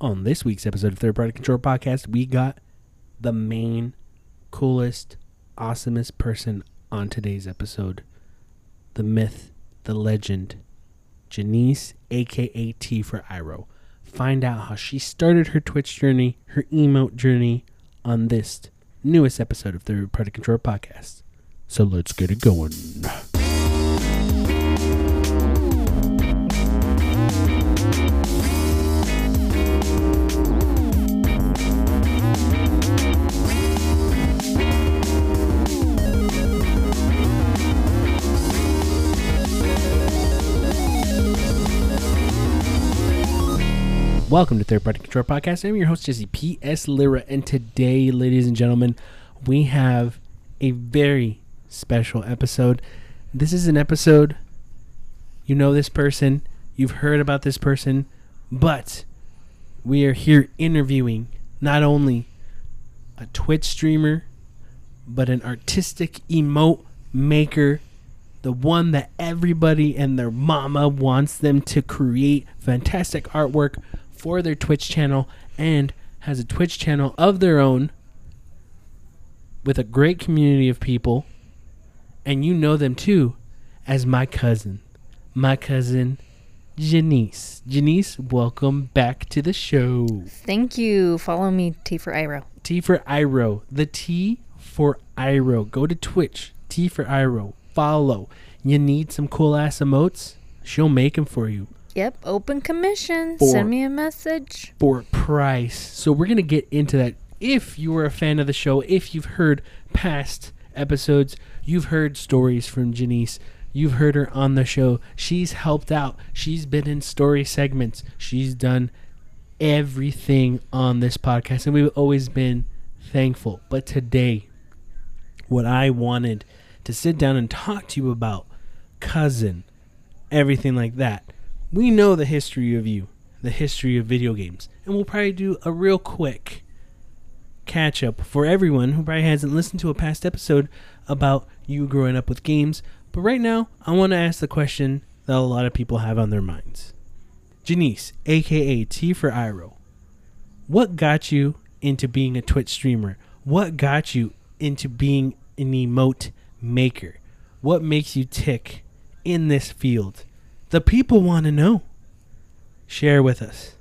On this week's episode of Third Party Control Podcast, we got the main, coolest, awesomest person on today's episode the myth, the legend, Janice, aka T for Iro. Find out how she started her Twitch journey, her emote journey on this newest episode of Third Party Control Podcast. So let's get it going. Welcome to Third Party Control Podcast. I'm your host, Jesse P.S. Lyra, and today, ladies and gentlemen, we have a very special episode. This is an episode, you know this person, you've heard about this person, but we are here interviewing not only a Twitch streamer, but an artistic emote maker, the one that everybody and their mama wants them to create fantastic artwork for their Twitch channel and has a Twitch channel of their own with a great community of people. And you know them too as my cousin, my cousin Janice. Janice, welcome back to the show. Thank you. Follow me, T for Iro. T for Iro. The T for Iro. Go to Twitch. T for Iro. Follow. You need some cool ass emotes? She'll make them for you Yep, open commission. For- Send me a message. for price. So we're gonna get into that. If you are a fan of the show, if you've heard past episodes, you've heard stories from Janice. You've heard her on the show. She's helped out. She's been in story segments. She's done everything on this podcast, and we've always been thankful. But today, what I wanted to sit down and talk to you about, cousin, everything like that. We know the history of you, the history of video games, and we'll probably do a real quick catch up for everyone who probably hasn't listened to a past episode about you growing up with games. But right now, I want to ask the question that a lot of people have on their minds. Janice, aka T for Iro, what got you into being a Twitch streamer? What got you into being an emote maker? What makes you tick in this field? The people want to know. Share with us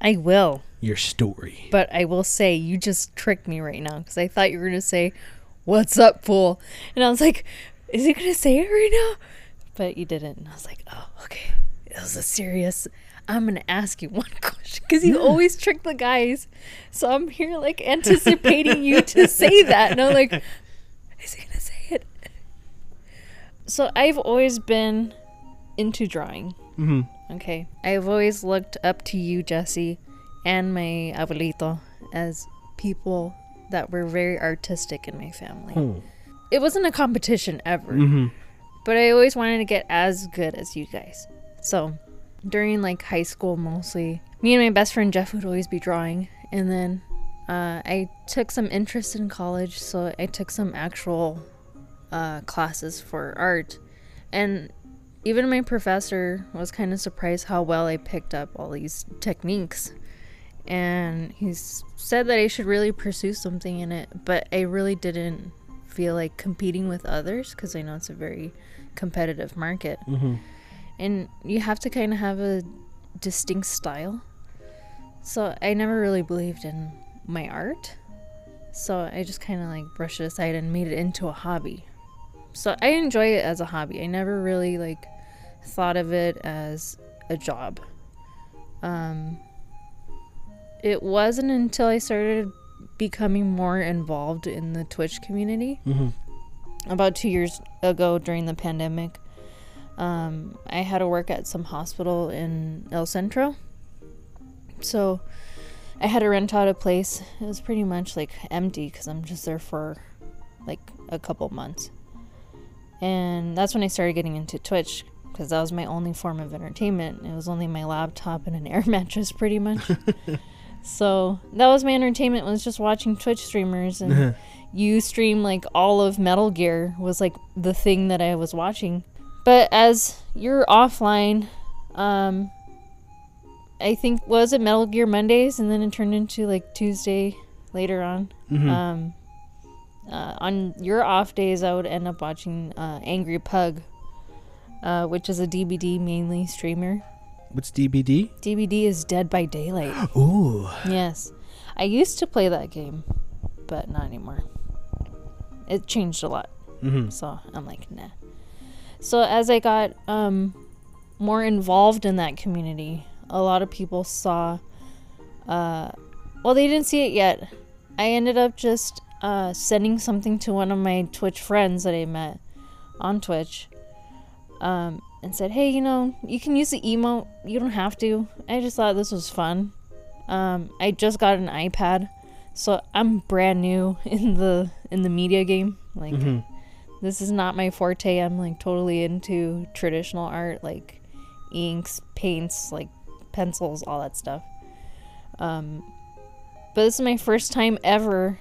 I will. your story. But I will say, you just tricked me right now because I thought you were going to say, What's up, fool? And I was like, Is he going to say it right now? But you didn't. And I was like, Oh, okay. It was a serious. I'm going to ask you one question because you always trick the guys. So I'm here like anticipating you to say that. And I'm like, Is he going to say it? So I've always been into drawing. hmm Okay. I've always looked up to you, Jesse, and my abuelito as people that were very artistic in my family. Oh. It wasn't a competition ever, hmm but I always wanted to get as good as you guys. So, during like high school mostly, me and my best friend Jeff would always be drawing, and then uh, I took some interest in college, so I took some actual uh, classes for art, and even my professor was kind of surprised how well I picked up all these techniques. And he said that I should really pursue something in it, but I really didn't feel like competing with others because I know it's a very competitive market. hmm And you have to kind of have a distinct style. So I never really believed in my art. So I just kind of like brushed it aside and made it into a hobby. So I enjoy it as a hobby. I never really like thought of it as a job. Um it wasn't until I started becoming more involved in the Twitch community hmm about two years ago during the pandemic. Um, I had to work at some hospital in El Centro. So I had to rent out a place. It was pretty much like empty because I'm just there for like a couple months. And that's when I started getting into Twitch because that was my only form of entertainment. It was only my laptop and an air mattress, pretty much. so that was my entertainment was just watching Twitch streamers and you stream like all of Metal Gear was like the thing that I was watching. But as you're offline, um, I think was it Metal Gear Mondays, and then it turned into like Tuesday later on. Mhm. Um, uh, on your off days, I would end up watching uh, Angry Pug, uh, which is a DBD mainly streamer. What's DBD? DBD is Dead by Daylight. Ooh. yes, I used to play that game, but not anymore. It changed a lot. Mm-hmm. So I'm like, nah. So as I got um, more involved in that community, a lot of people saw. Uh, well, they didn't see it yet. I ended up just uh, sending something to one of my Twitch friends that I met on Twitch, um, and said, "Hey, you know, you can use the emote. You don't have to. I just thought this was fun. Um, I just got an iPad, so I'm brand new in the in the media game. Like." Mm-hmm. this is not my forte. I'm like totally into traditional art, like inks, paints, like pencils, all that stuff. Um, but this is my first time ever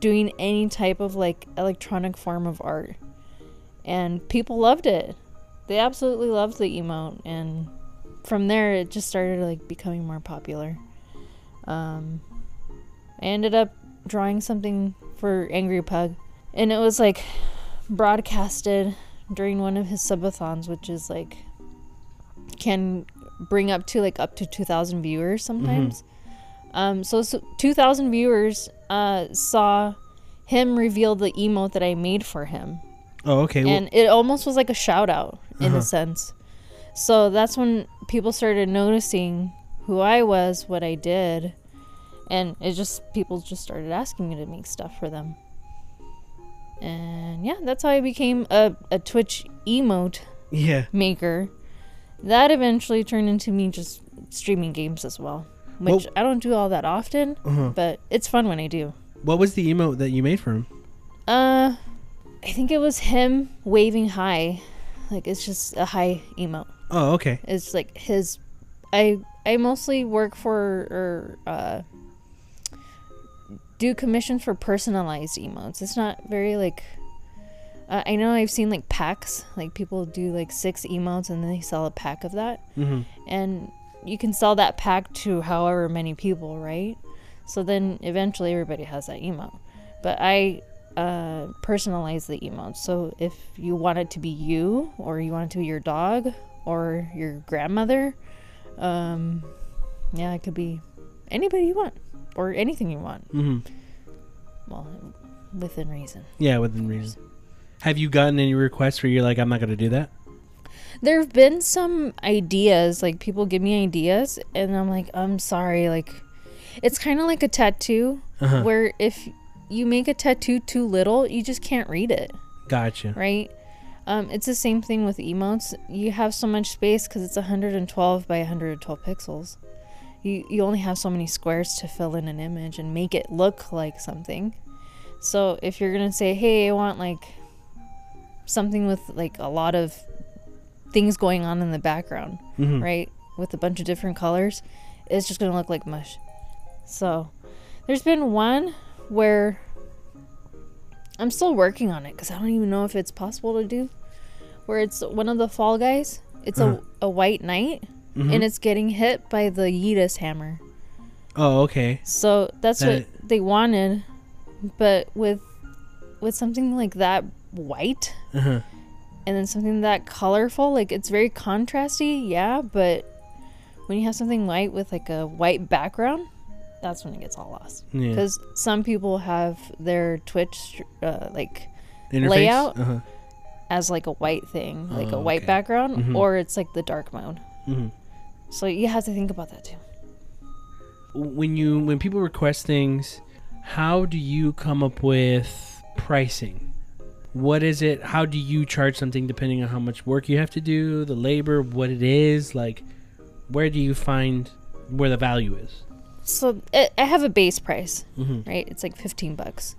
doing any type of like electronic form of art, and people loved it. They absolutely loved the emote, and from there it just started like becoming more popular. Um, I ended up drawing something for Angry Pug, and it was like broadcasted during one of his subathons, which is like can bring up to like up to 2,000 viewers sometimes. Um, so, so 2,000 viewers uh, saw him reveal the emote that I made for him, Oh, okay. Well, and it almost was like a shout out in Uh-huh. a sense. So that's when people started noticing who I was, what I did, and it just people just started asking me to make stuff for them. And yeah, that's how I became a, a Twitch emote yeah. maker. That eventually turned into me just streaming games as well, which Well- I don't do all that often, Uh-huh. but it's fun when I do. What was the emote that you made for him? Uh, I think it was him waving high, like it's just a high emote. Oh, okay. It's like his. I I mostly work for or uh, do commissions for personalized emotes. It's not very like. Uh, I know I've seen like packs, like people do like six emotes and then they sell a pack of that, Mm-hmm. and you can sell that pack to however many people, right? So then eventually everybody has that emote. But I uh, personalize the emotes. So if you want it to be you, or you want it to be your dog, or your grandmother, um, yeah, it could be anybody you want, or anything you want. Mm-hmm. Well, within reason. Yeah, within reason. Have you gotten any requests where you're like, I'm not gonna do that? There have been some ideas, like people give me ideas, and I'm like, I'm sorry, like, it's kind of like a tattoo, Uh-huh. where if you make a tattoo too little, you just can't read it, Gotcha. right? Um, it's the same thing with emotes. You have so much space because it's 112 by 112 pixels. You you only have so many squares to fill in an image and make it look like something. So if you're gonna say, hey, I want like something with like a lot of things going on in the background, Mm-hmm. right? With a bunch of different colors, it's just gonna look like mush. So, there's been one where I'm still working on it because I don't even know if it's possible to do. Where it's one of the fall guys, it's Uh-huh. a, a white knight, Mhm. and it's getting hit by the Yeetus hammer. Oh, okay. So that's That- what they wanted, but with with something like that white, Uh-huh. And then something that colorful like it's very contrasty yeah but when you have something white with like a white background that's when it gets all lost Yeah. because some people have their twitch uh, like Interface? layout- Uh-huh. as like a white thing like a Oh, white okay. background Mhm. or it's like the dark mode Mm-hmm. so you have to think about that too When you when people request things, how do you come up with pricing? What is it? How do you charge something depending on how much work you have to do, the labor, what it is? Like, where do you find where the value is? so it, i have a base price Mm-hmm. right it's like 15 bucks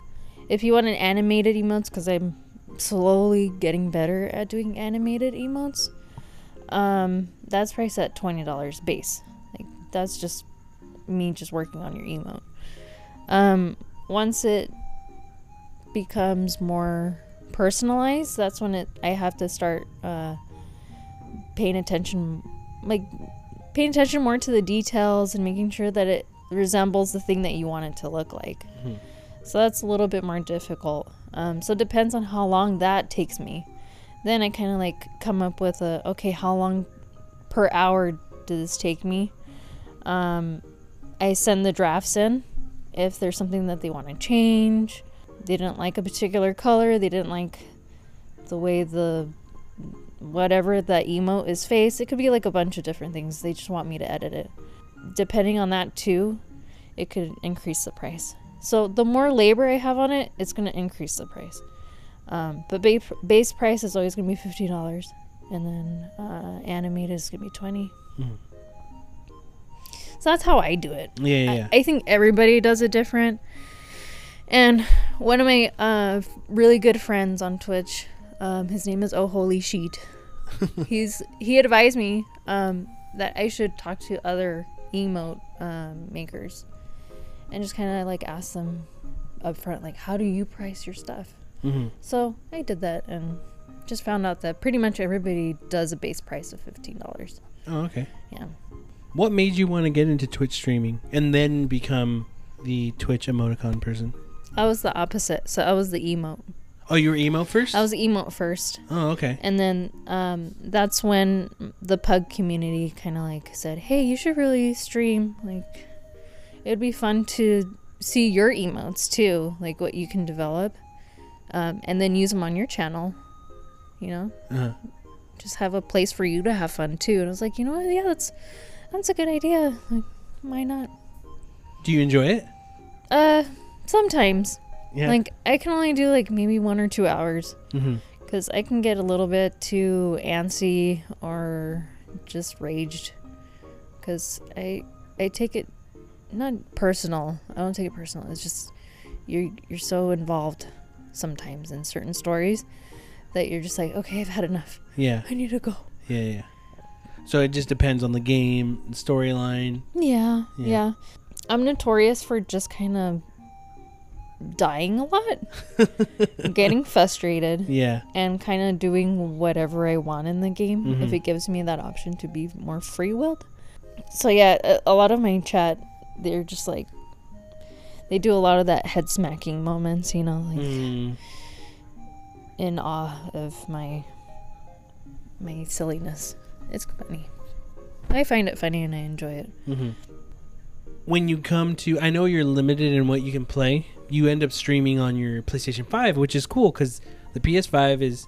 if you want an animated emotes because i'm slowly getting better at doing animated emotes um that's priced at $20 base like that's just me just working on your emote um once it becomes more personalized that's when it i have to start uh paying attention like paying attention more to the details and making sure that it resembles the thing that you want it to look like. Mhm. So that's a little bit more difficult. Um, so it depends on how long that takes me. Then I kind of like come up with a okay, how long per hour does this take me? Um, I send the drafts in if there's something that they want to change. They didn't like a particular color. They didn't like the way the whatever that emote is faced. It could be like a bunch of different things. They just want me to edit it. Depending on that too, it could increase the price. So the more labor I have on it, it's going to increase the price. Um, but base, base price is always going to be fifty dollars, and then uh, animated is going to be 20 Mhm. So that's how I do it. Yeah, yeah, yeah. I, I think everybody does it different. And one of my uh, really good friends on Twitch, um, his name is Oh Holy Sheet. He's he advised me um, that I should talk to other emote um, makers and just kind of like ask them up front, like, how do you price your stuff? hmm So I did that and just found out that pretty much everybody does a base price of fifteen dollars. Oh, okay. Yeah. What made you want to get into Twitch streaming and then become the Twitch emoticon person? I was the opposite. So I was the emote. Oh, you were emo first? I was emote first. oh, okay. And then um, that's when the pug community kind of like said, "Hey, you should really stream. Like, it'd be fun to see your emotes too, like what you can develop, um, and then use them on your channel. You know, Uh-huh. just have a place for you to have fun too." And I was like, "You know what? Yeah, that's that's a good idea. Like, why not?" Do you enjoy it? Uh, sometimes. Yeah. Like, I can only do like maybe one or two hours. Mm-hmm. because I can get a little bit too antsy or just raged because I I take it not personal. I don't take it personal. It's just you're you're so involved sometimes in certain stories that you're just like, okay, I've had enough. Yeah. I need to go. Yeah, yeah. So it just depends on the game, storyline. Yeah, Yeah. yeah. I'm notorious for just kind of dying a lot, getting frustrated. Yeah. and kind of doing whatever I want in the game if Mhm. it gives me that option to be more free willed. So, yeah, a, a lot of my chat, they're just like, they do a lot of that head smacking moments, you know, like Mm. in awe of my my silliness. It's funny. I find it funny and I enjoy it. Mm-hmm. When you come to, I know you're limited in what you can play. You end up streaming on your PlayStation 5, which is cool because the PS5 is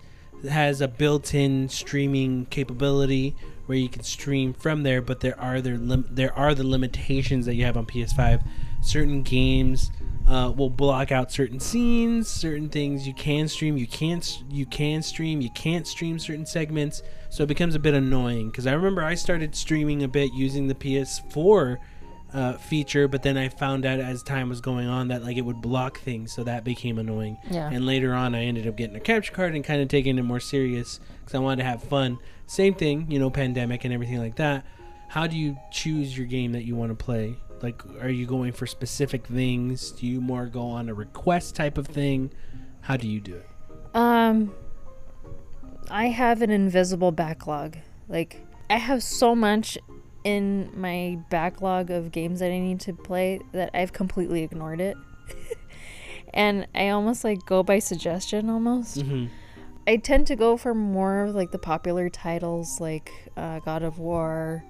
has a built-in streaming capability where you can stream from there. But there are there lim- there are the limitations that you have on PS5. Certain games uh, will block out certain scenes, certain things you can stream, you can't you can stream, you can't stream certain segments. So it becomes a bit annoying because I remember I started streaming a bit using the PS4 uh, feature, but then I found out as time was going on that like it would block things, so that became annoying. Yeah. And later on, I ended up getting a capture card and kind of taking it more serious because I wanted to have fun. Same thing, you know, pandemic and everything like that. How do you choose your game that you want to play? Like, are you going for specific things? Do you more go on a request type of thing? How do you do it? Um, I have an invisible backlog. Like, I have so much in my backlog of games that I need to play that I've completely ignored it. and I almost like go by suggestion almost. Mm-hmm. I tend to go for more of like the popular titles like uh, God of War,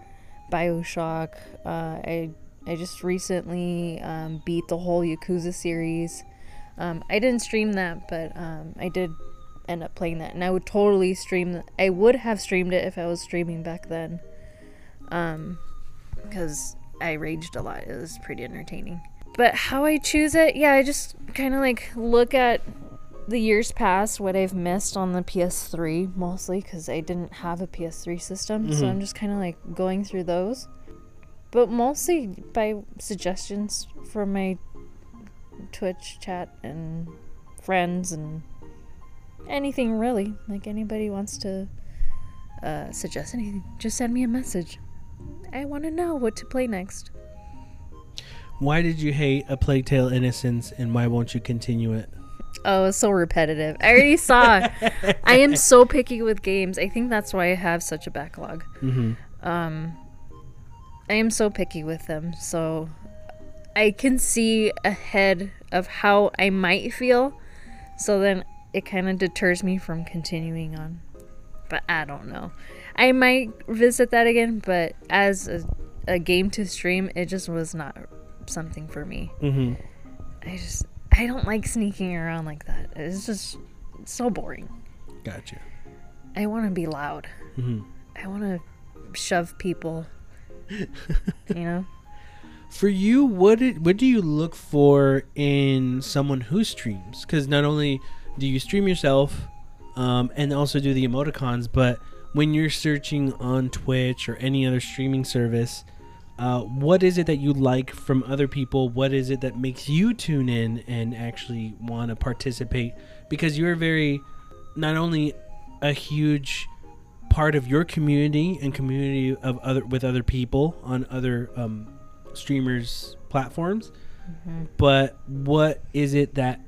Bioshock. Uh, I I just recently um, beat the whole Yakuza series. Um, I didn't stream that, but um, I did end up playing that, and I would totally stream. th- I would have streamed it if I was streaming back then, um, because I raged a lot. It was pretty entertaining. But how I choose it, yeah, I just kind of like look at the years past what I've missed on the PS3 mostly because I didn't have a PS3 system, so Mhm. I'm just kind of like going through those, but mostly by suggestions from my Twitch chat and friends and anything really. Like anybody wants to uh, suggest anything, just send me a message. I want to know what to play next. Why did you hate A Plague Tale Innocence, and why won't you continue it? Oh, it's so repetitive. I already saw. I am so picky with games. I think that's why I have such a backlog. Mm-hmm. Um, I am so picky with them. So I can see ahead of how I might feel. So then it kind of deters me from continuing on. But I don't know. I might visit that again, but as a, a game to stream, it just was not something for me. Mm-hmm. I just I don't like sneaking around like that. It's just so boring. Gotcha. I want to be loud. Mm-hmm. I want to shove people. you know? For you, what did, what do you look for in someone who streams? Because not only do you stream yourself, um, and also do the emoticons, but when you're searching on Twitch or any other streaming service, uh, what is it that you like from other people? What is it that makes you tune in and actually want to participate? Because you're very, not only a huge part of your community and community of other with other people on other um, streamers platforms, but what is it that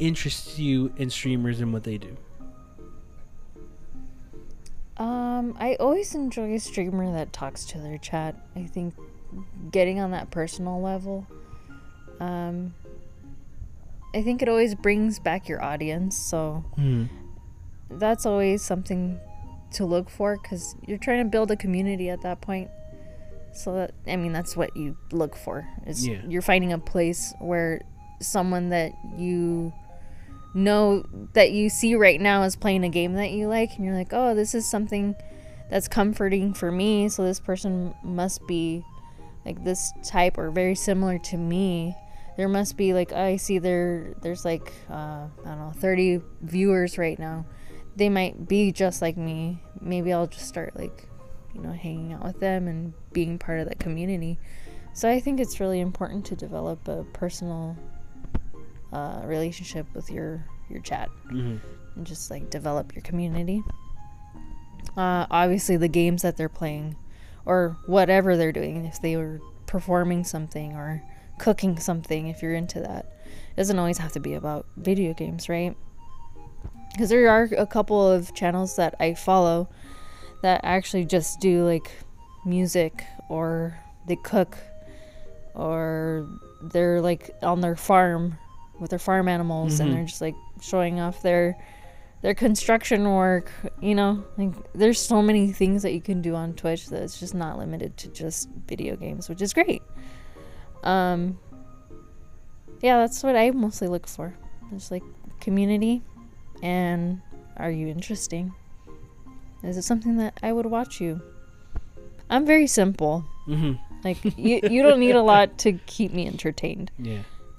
interests you in streamers and what they do? Um, I always enjoy a streamer that talks to their chat. I think getting on that personal level, um, I think it always brings back your audience. So Hmm. that's always something to look for because you're trying to build a community at that point. So that I mean, that's what you look for. Is Yeah. you're finding a place where someone that you know that you see right now is playing a game that you like, and you're like, oh, this is something that's comforting for me. So this person must be like this type or very similar to me. There must be like I see there there's like uh, I don't know 30 viewers right now. They might be just like me. Maybe I'll just start like you know hanging out with them and being part of that community. So I think it's really important to develop a personal uh, relationship with your your chat Mhm. and just like develop your community. Uh, obviously, the games that they're playing, or whatever they're doing, if they were performing something or cooking something, if you're into that, it doesn't always have to be about video games, right? Because there are a couple of channels that I follow that actually just do like music or they cook or they're like on their farm with their farm animals Mhm. and they're just like showing off their their construction work you know? Like there's so many things that you can do on twitch that it's just not limited to just video games which is great. Um yeah that's what i mostly look for. Just like community and are you interesting? Is it something that i would watch you? I'm very simple. Mhm. like you, you don't need a lot to keep me entertained. Yeah.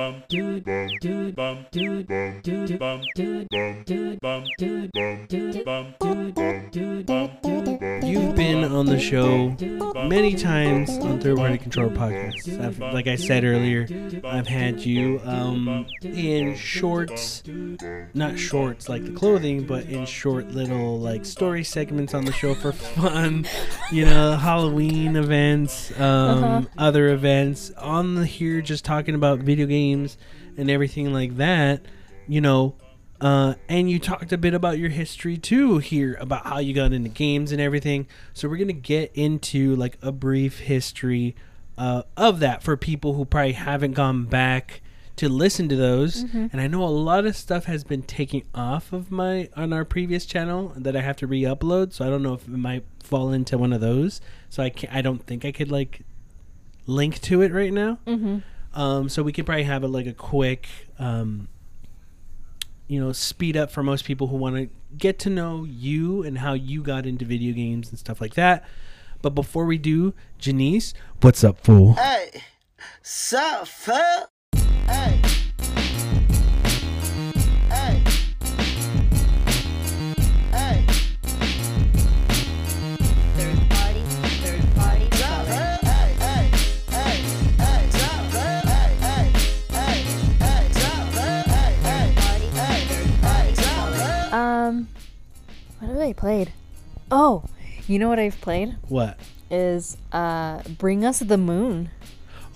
bum dude bum dude bum dude bum dude bum dude bum dude bum dude bum dude bum dude bum dude bum bum You've been on the show many times on Third Party Control Podcasts. I've, like I said earlier, I've had you um, in shorts, not shorts like the clothing, but in short little like story segments on the show for fun. You know, Halloween events, um, Uh-huh. other events on the here, just talking about video games and everything like that. You know, uh, and you talked a bit about your history too here about how you got into games and everything. So we're gonna get into like a brief history uh, of that for people who probably haven't gone back to listen to those. And I know a lot of stuff has been taken off of my on our previous channel that I have to re-upload. So I don't know if it might fall into one of those. So I can't, I don't think I could like link to it right now. mm-hmm. Um, so we could probably have it like a quick, um, you know, speed up for most people who want to get to know you and how you got into video games and stuff like that. But before we do, Janice, what's up, fool? Hey, sup? Hey. Hey. What have I played? Oh, you know what I've played What? is uh, Bring Us the Moon.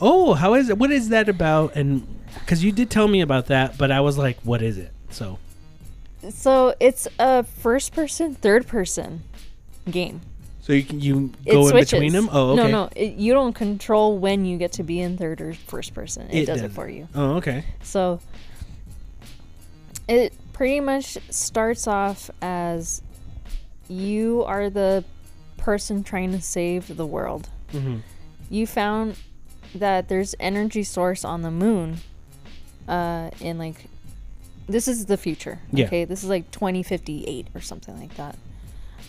Oh, how is it? What is that about? And because you did tell me about that, but I was like, what is it? So So it's a first-person, third-person game. so you can you go in between them? Oh, okay. No, no, it, you don't control when you get to be in third or first person. It, It does does it for you. Oh, okay. So it pretty much starts off as you are the person trying to save the world. hmm You found that there's energy source on the moon uh in like this is the future. Yeah. Okay, this is like 2058 or something like that.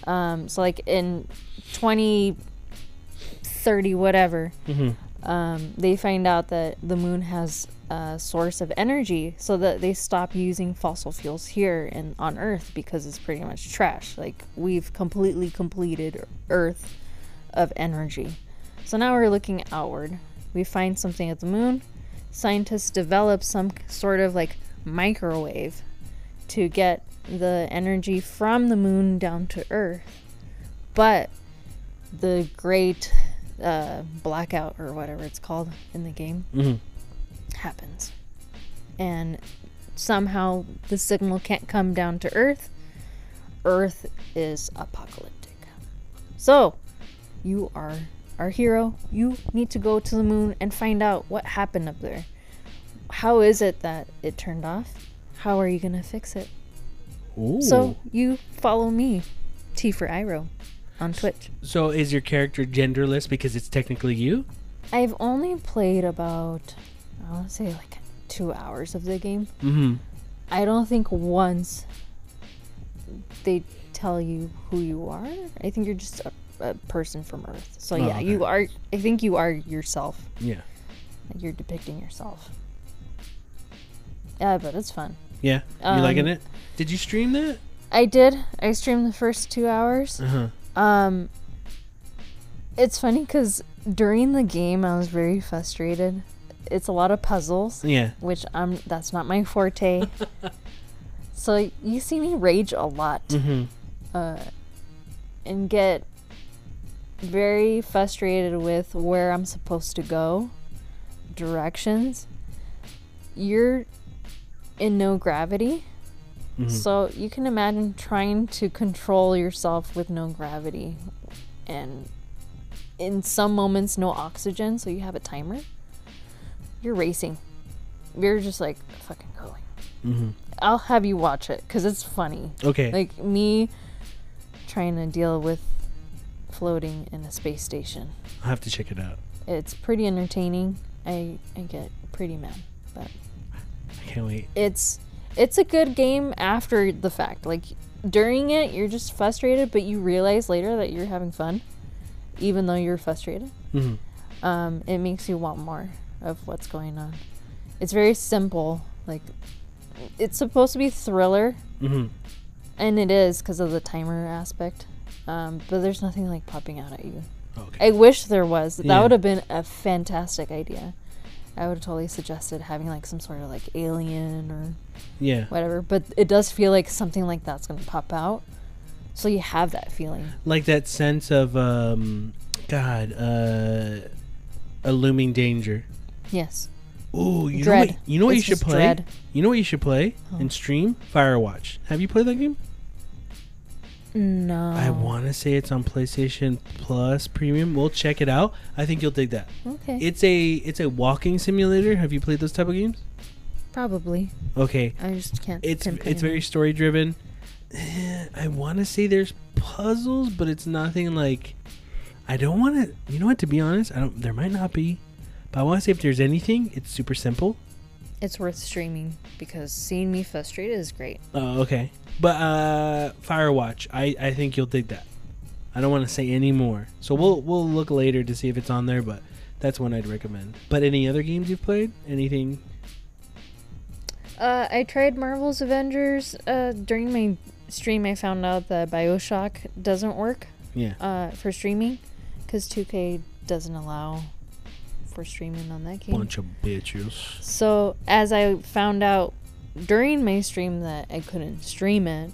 Um so like in 2030 whatever hmm um, they find out that the moon has a source of energy so that they stop using fossil fuels here and on earth because it's pretty much trash. Like we've completely completed earth of energy. So now we're looking outward. We find something at the moon. Scientists develop some sort of like microwave to get the energy from the moon down to earth. But the great uh, blackout or whatever it's called in the game hmm happens. And somehow the signal can't come down to Earth. Earth is apocalyptic. So, you are our hero. You need to go to the moon and find out what happened up there. How is it that it turned off? How are you going to fix it? Ooh. So, you follow me, T for Iro, on Twitch. so is your character genderless because it's technically you? I've only played about, I want to say like two hours of the game. Mm-hmm. I don't think once they tell you who you are. I think you're just a, a person from Earth. So Oh, yeah, okay. you are. I think you are yourself. Yeah. Like you're depicting yourself. Yeah, but it's fun. Yeah. You liking Um, it? Did you stream that? I did. I streamed the first two hours. Uh huh. Um, it's funny because during the game I was very frustrated. It's a lot of puzzles. Yeah. which I'm that's not my forte. so you see me rage a lot Mm-hmm. uh, and get very frustrated with where I'm supposed to go, directions. You're in no gravity. Mhm. So you can imagine trying to control yourself with no gravity and in some moments no oxygen, so you have a timer. You're racing. You're just like fucking going. Mm-hmm. I'll have you watch it cuz it's funny. Okay. Like me trying to deal with floating in a space station. I'll have to check it out. It's pretty entertaining. I I get pretty mad, but I can't wait. it's it's a good game after the fact. Like during it, you're just frustrated, but you realize later that you're having fun, even though you're frustrated. Mm-hmm. Um, it makes you want more of what's going on. It's very simple. Like it's supposed to be thriller, Mm-hmm. and it is because of the timer aspect. Um, but there's nothing like popping out at you. Okay. I wish there was. That Yeah. would have been a fantastic idea. I would have totally suggested having like some sort of like alien or yeah. whatever. But it does feel like something like that's gonna pop out. So you have that feeling. Like that sense of um, God, uh, a looming danger. Yes. Ooh, you know Dread. what? You know what you should play. dread. You know what you should play Oh. and stream Firewatch. Have you played that game? No. I want to say it's on PlayStation Plus Premium. We'll check it out. I think you'll dig that. Okay. It's a it's a walking simulator. Have you played those type of games? Probably. Okay. I just can't. It's it's very story driven. I want to say there's puzzles, but it's nothing like. I don't want to. You know what? To be honest, I don't. There might not be, but I want to say if there's anything, it's super simple. It's worth streaming because seeing me frustrated is great. Oh, okay. But uh Firewatch, I I think you'll dig that. I don't want to say any more. So we'll we'll look later to see if it's on there, but that's one I'd recommend. But any other games you've played? Anything? Uh, I tried Marvel's Avengers. Uh, during my stream, I found out that Bioshock doesn't work Yeah. uh, for streaming because 2K doesn't allow for streaming on that game. Bunch of bitches. So as I found out during my stream that I couldn't stream it,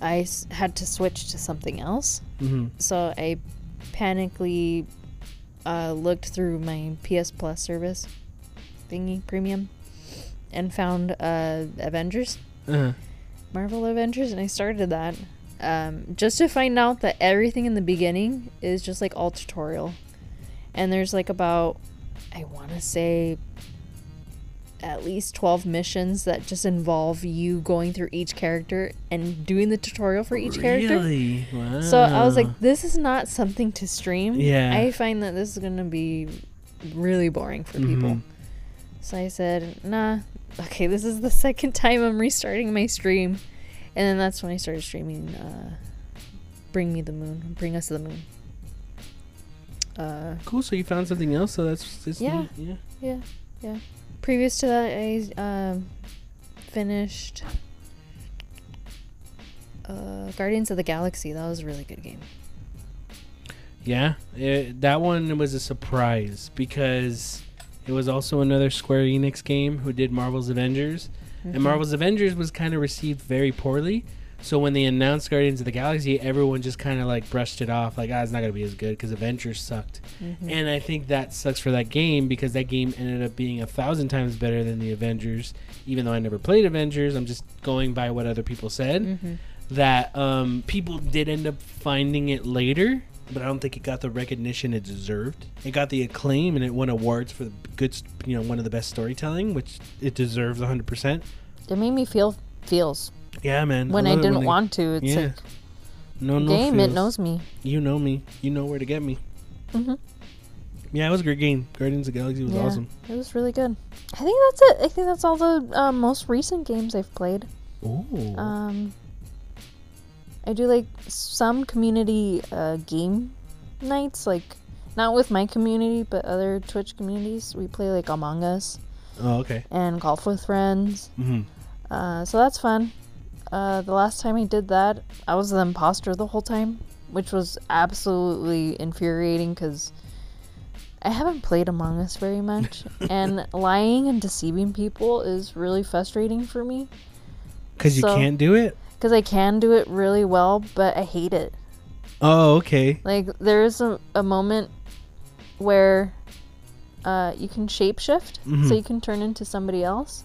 I s- had to switch to something else. hmm So I panically uh, looked through my PS Plus service thingy premium and found uh, Avengers, Uh-huh. Marvel Avengers, and I started that um, just to find out that everything in the beginning is just like all tutorial. And there's like about, I want to say, at least 12 missions that just involve you going through each character and doing the tutorial for each character. Really? Wow. So I was like, this is not something to stream. Yeah. I find that this is going to be really boring for people. Mhm. So I said, nah, okay, this is the second time I'm restarting my stream. And then that's when I started streaming uh, Bring Me the Moon, Bring Us the Moon. Uh, cool. So you found something else. So that's, Yeah. neat, yeah. yeah, yeah. Previous to that, I um, finished uh, Guardians of the Galaxy. That was a really good game. Yeah, it, that one was a surprise because it was also another Square Enix game who did Marvel's Avengers, Mhm. and Marvel's Avengers was kind of received very poorly. So when they announced Guardians of the Galaxy, everyone just kind of like brushed it off, like, ah, it's not gonna be as good because Avengers sucked. Mhm. And I think that sucks for that game because that game ended up being a thousand times better than the Avengers. Even though I never played Avengers, I'm just going by what other people said Mhm. that um, people did end up finding it later, but I don't think it got the recognition it deserved. It got the acclaim and it won awards for the good, you know, one of the best storytelling, which it deserves 100%. It made me feel feels Yeah, man. when I, it didn't they- want to. It's yeah. like no, no game. It knows me. You know me. You know where to get me. Mhm. Yeah, it was a great game. Guardians of the Galaxy was Yeah. awesome. It was really good. I think that's it. I think that's all the uh, most recent games I've played. Ooh. Um, I do like some community uh, game nights, like not with my community, but other Twitch communities. We play like Among Us oh, okay. and Golf with Friends. hmm Uh, so that's fun. Uh, the last time I did that, I was the imposter the whole time, which was absolutely infuriating because I haven't played Among Us very much, and lying and deceiving people is really frustrating for me Because you can't do it? because I can do it really well, but I hate it. Oh, okay. Like there is a, a moment where uh, you can shapeshift, Mhm. so you can turn into somebody else.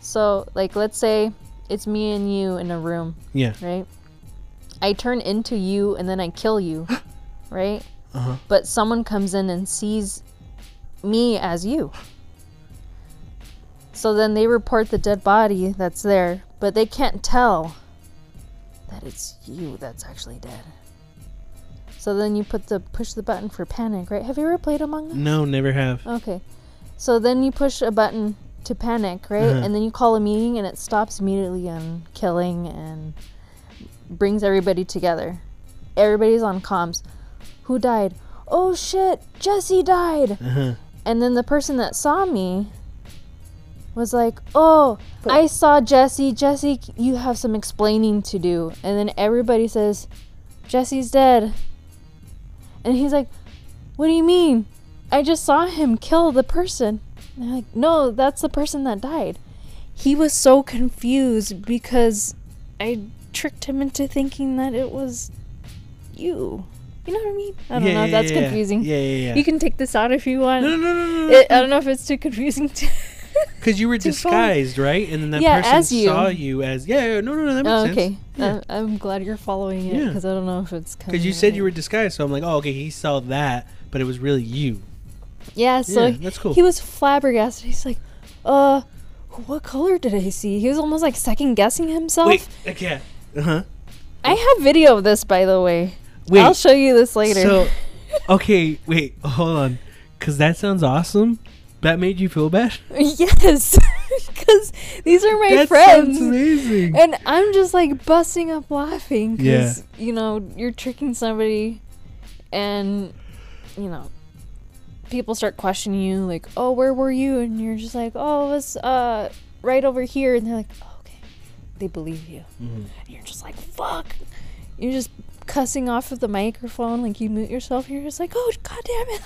So, like, let's say it's me and you in a room, Yeah. right? I turn into you and then I kill you, right? Uh-huh. But someone comes in and sees me as you. So then they report the dead body that's there, but they can't tell that it's you that's actually dead. So then you put the push the button for panic, right? Have you ever played Among Us? No, never have. Okay. So then you push a button to panic, right? Uh-huh. And then you call a meeting and it stops immediately on killing and brings everybody together. Everybody's on comms. Who died? Oh shit, Jesse died. Uh-huh. And then the person that saw me was like, "Oh, I saw Jesse. Jesse, you have some explaining to do." And then everybody says, "Jesse's dead." And he's like, "What do you mean? I just saw him kill the person." And they're like, "No, that's the person that died." He was so confused because I tricked him into thinking that it was you. You know what I mean? I don't Yeah, know. yeah, That's yeah, confusing. Yeah, yeah, yeah. You can take this out if you want. no, no, no, no, no. It, I don't know if it's too confusing to. Because you were disguised, right? And then that Yeah, person you. saw you as yeah. yeah, No, no, no. That makes oh, sense. okay. I'm, I'm glad you're following it because I don't know if it's Because you said you were disguised, so I'm like, oh, okay. He saw that, but it was really you. Yeah, so yeah, that's cool. he was flabbergasted. He's like, uh, what color did I see? He was almost like second guessing himself. Wait, okay. Uh huh. I have video of this, by the way. Wait. I'll show you this later. So, okay, wait, hold on. Because that sounds awesome. That made you feel bad? yes, because these are my that friends. sounds amazing. And I'm just like busting up laughing Yeah. because, you know, you're tricking somebody and, you know, people start questioning you, like, oh, where were you? And you're just like, oh, it was uh, right over here. And they're like, oh, okay. They believe you. Mhm. And you're just like, fuck. You're just cussing off of the microphone, like you mute yourself. And You're just like, oh, god damn it.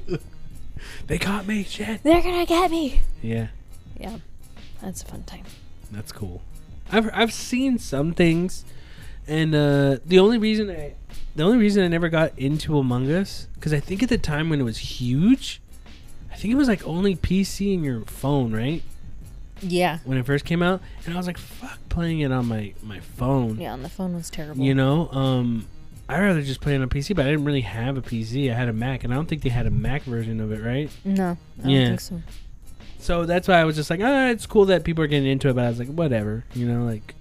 Like, oh, They caught me, shit. they're going to get me. Yeah, Yeah, that's a fun time. that's cool. I've I've seen some things, and uh, the only reason I the only reason I never got into Among Us because I think at the time when it was huge, I think it was like only PC and your phone, right? Yeah. When it first came out, and I was like, "Fuck, playing it on my my phone." Yeah, on the phone was terrible. You know, um, I rather just play it on PC, but I didn't really have a PC. I had a Mac, and I don't think they had a Mac version of it, right? No, I Yeah. don't think so. So that's why I was just like, ah, it's cool that people are getting into it, but I was like, whatever, you know, like,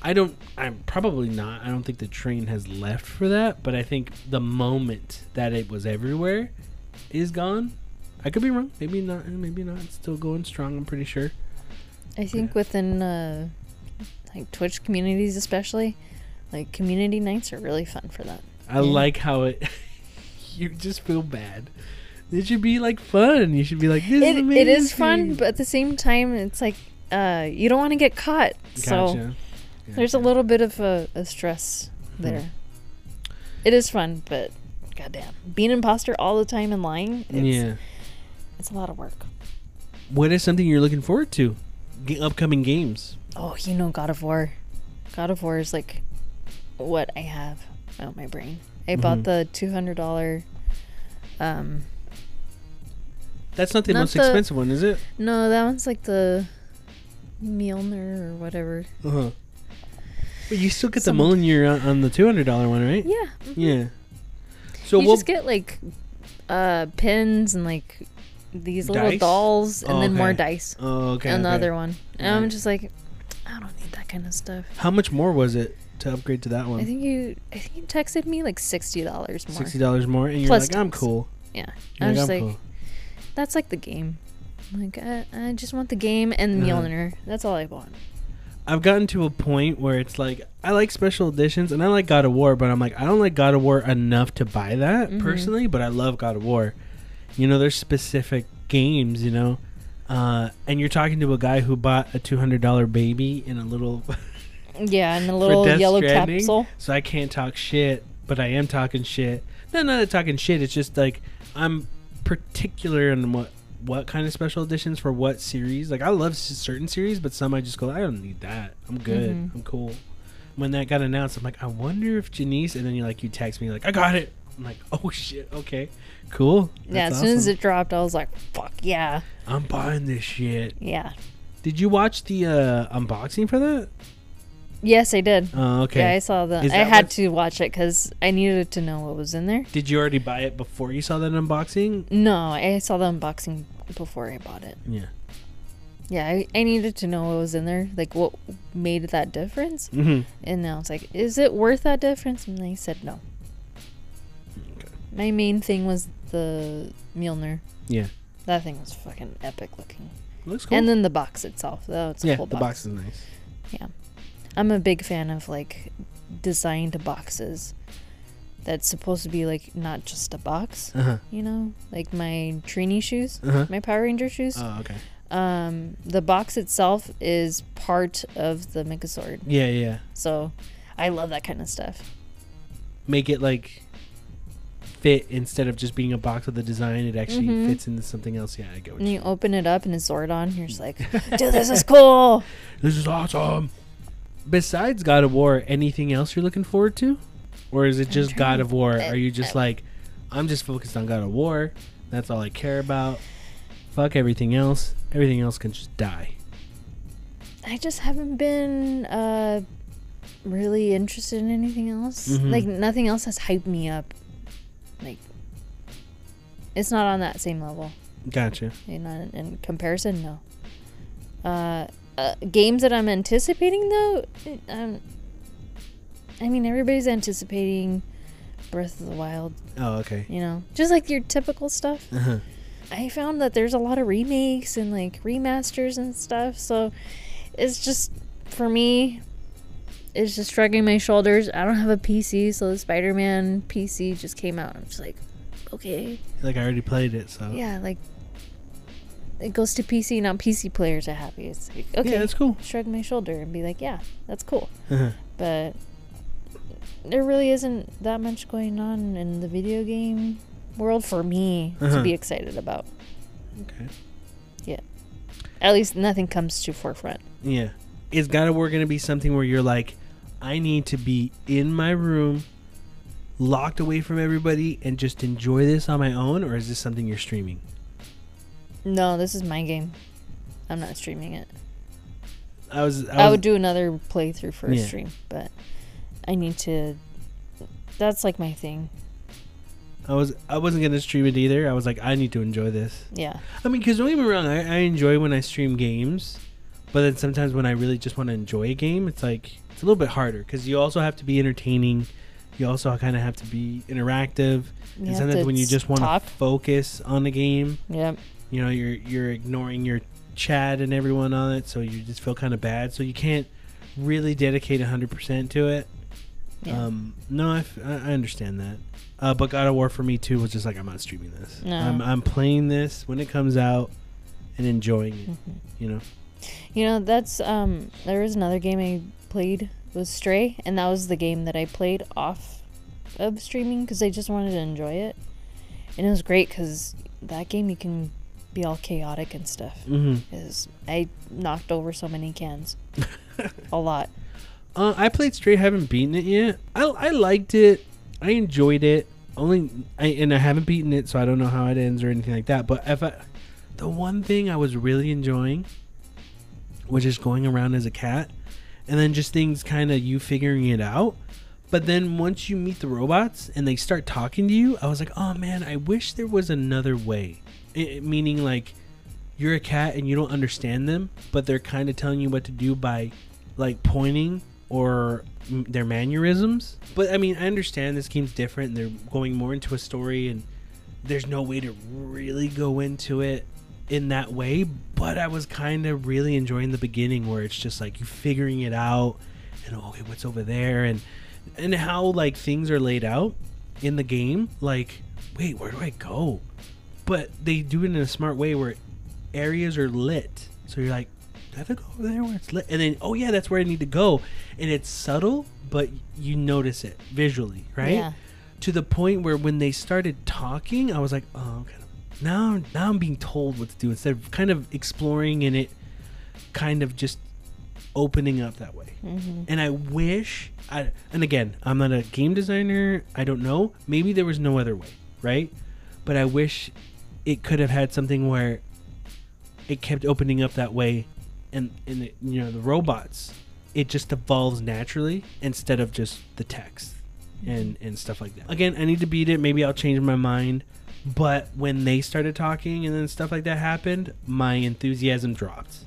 I don't, I'm probably not. I don't think the train has left for that, but I think the moment that it was everywhere is gone. I could be wrong. Maybe not. Maybe not. It's still going strong. I'm pretty sure. I think within uh, like Twitch communities, especially, like community nights are really fun for that. I Yeah. like how it. you just feel bad. It should be like fun. You should be like, this It, is it is fun, but at the same time, it's like uh, you don't want to get caught. So There's a little bit of a, a stress there. It is fun, but goddamn, being an imposter all the time and lying, it's, yeah. it's a lot of work. What is something you're looking forward to? G- upcoming games. Oh, you know, God of War. God of War is like what I have out my brain. I bought Mhm. the two hundred dollar. Um, That's not the Not most the- expensive one, is it? no, that one's like the Mjolnir or whatever. Uh huh. But you still get Some- the Mjolnir on, on the two hundred dollar one, right? Yeah. mhm. Yeah. So you what? just get like uh pins and like these little Dice? dolls and Oh, then more okay. dice oh, okay. and the okay. other one. And I'm Right. just like, I don't need that kind of stuff. How much more was it to upgrade to that one? I think you, I think you texted me like sixty dollars more. Sixty dollars more, and you're Plus like, I'm tax. cool. Yeah, You're I'm just I'm like, that's like the game. I'm like, I, I just want the game and Uh-huh. Mjolnir. That's all I want. I've gotten to a point where it's like I like special editions and I like God of War, but I'm like I don't like God of War enough to buy that Mhm. personally. But I love God of War. You know, there's specific games. You know, uh, and you're talking to a guy who bought a two hundred dollar baby in a little Yeah, and a little yellow Stranding, capsule. So I can't talk shit, but I am talking shit. No, not talking shit. It's just like I'm particular in what what kind of special editions for what series. Like I love certain series, but some I just go, I don't need that. I'm good. Mhm. I'm cool. When that got announced, I'm like, I wonder if Janice. And then you like you text me like, I got it. I'm like, oh shit, okay, cool. yeah, That's as soon as it dropped, I was like, fuck yeah, I'm buying this shit. yeah. Did you watch the uh, unboxing for that? Yes, I did. Oh, okay. Yeah, I saw the. I had to watch it because I needed to know what was in there. Did you already buy it before you saw that unboxing? No, I saw the unboxing before I bought it. Yeah. Yeah, I, I needed to know what was in there, like what made that difference. Mm-hmm. And now it's like, is it worth that difference? And they said no. Okay. My main thing was the Mjolnir. Yeah. That thing was fucking epic looking. Looks cool. And then the box itself. That it's a yeah, cool the box. box is nice. Yeah. I'm a big fan of like designed boxes. That's supposed to be like not just a box, Uh huh. you know, like my Trini shoes, Uh huh. my Power Ranger shoes. Oh, okay. Um, the box itself is part of the Megazord, Yeah, yeah. so I love that kind of stuff. Make it like fit instead of just being a box with a design. It actually Mhm. fits into something else. Yeah, I get what And you. you open it up and it's Zordon. You're just like, dude, this is cool. This is awesome. Besides God of War, anything else you're looking forward to, or is it just God of War? uh, Are you just uh, like, I'm just focused on God of War. That's all I care about. Fuck everything else. Everything else can just die. I just haven't been uh really interested in anything else. Mhm. Like nothing else has hyped me up. Like it's not on that same level. Gotcha. You know, in, in comparison, no. Uh, uh, games that I'm anticipating though, um, I mean everybody's anticipating Breath of the Wild. Oh, okay. You know, just like your typical stuff. Uh-huh. I found that there's a lot of remakes and like remasters and stuff. So it's just for me, it's just shrugging my shoulders. I don't have a PC, so the Spider-Man PC just came out. I'm just like, okay, Like I already played it, so yeah, like it goes to PC. Not PC players are happy. It's like, okay, yeah, that's cool. shrug my shoulder and be like, yeah, that's cool. Uh-huh. But there really isn't that much going on in the video game world for me Uh-huh. to be excited about. Okay. Yeah. At least nothing comes to forefront. Yeah. is God of War going to be something where you're like, I need to be in my room, locked away from everybody, and just enjoy this on my own, or is this something you're streaming? No, this is my game. I'm not streaming it. I was. I, I, would do another playthrough for a stream, but I need to. That's like my thing. I was. I wasn't gonna stream it either. I was like, I need to enjoy this. Yeah. I mean, because don't get me wrong, I, I enjoy when I stream games, but then sometimes when I really just want to enjoy a game, it's like it's a little bit harder because you also have to be entertaining. You also kind of have to be interactive. You and sometimes when you just want to focus on the game, Yep. you know, you're you're ignoring your chat and everyone on it, so you just feel kind of bad. So you can't really dedicate 100% to it. Yeah. Um, no, I, f- I- understand that. Uh, but God of War for me too was just like I'm not streaming this. No. I'm I'm playing this when it comes out and enjoying it. Mhm. You know. You know, that's um there was another game I played was Stray and that was the game that I played off of streaming cuz I just wanted to enjoy it. And it was great cuz that game you can be all chaotic and stuff. Mm-hmm. Is I knocked over so many cans. a lot. Uh, I played Stray. Haven't beaten it yet. I I liked it. I enjoyed it. Only I and I haven't beaten it, so I don't know how it ends or anything like that. But if I, the one thing I was really enjoying was just going around as a cat, and then just things kind of you figuring it out. But then once you meet the robots and they start talking to you, I was like, oh man, I wish there was another way. I meaning like you're a cat and you don't understand them, but they're kind of telling you what to do by like pointing or m- their mannerisms. But I mean, I understand this game's different. They're going more into a story, and there's no way to really go into it in that way. But I was kind of really enjoying the beginning, where it's just like you figuring it out, and okay, what's over there, and and how like things are laid out in the game. Like, wait, where do I go? But they do it in a smart way where areas are lit. So you're like, I have to go over there where it's lit? And then, oh yeah, that's where I need to go. And it's subtle, but you notice it visually, right? Yeah. To the point where when they started talking, I was like, oh, okay. Now, now I'm being told what to do instead of kind of exploring and it kind of just opening up that way. Mm-hmm. And I wish, I, and again, I'm not a game designer. I don't know. Maybe there was no other way, right? But I wish it could have had something where it kept opening up that way, and and you know the robots, it just evolves naturally instead of just the text and and stuff like that. Again, I need to beat it. Maybe I'll change my mind. But when they started talking and then stuff like that happened, my enthusiasm dropped.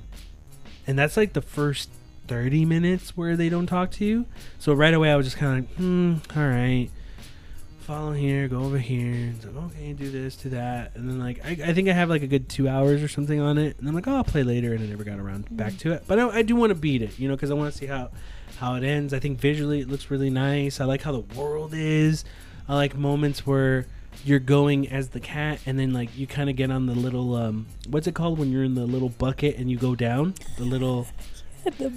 And that's like the first 30 minutes where they don't talk to you. So right away, I was just kind of like, hmm, all right. Follow here, go over here. It's like, okay, do this, do that. And then, like, I, I think I have like a good two hours or something on it. And I'm like, oh, I'll play later. And I never got around back to it. But I, I do want to beat it, you know, because I want to see how, how it ends. I think visually it looks really nice. I like how the world is. I like moments where you're going as the cat and then like you kind of get on the little um what's it called when you're in the little bucket and you go down the little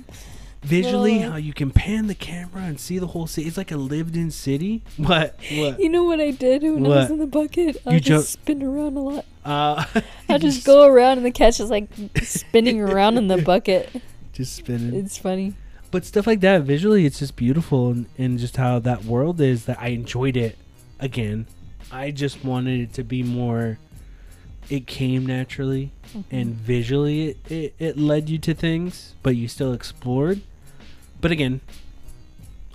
visually little- how you can pan the camera and see the whole city. It's like a lived in city. What? What? You know what I did when I was in the bucket? I You just jump- spin around a lot. uh I just go around and the cat's just like spinning around in the bucket. just spinning. It's funny. but stuff like that visually it's just beautiful and, and just how that world is that i enjoyed it again. I just wanted it to be more it came naturally and visually it, it, it led you to things but you still explored but again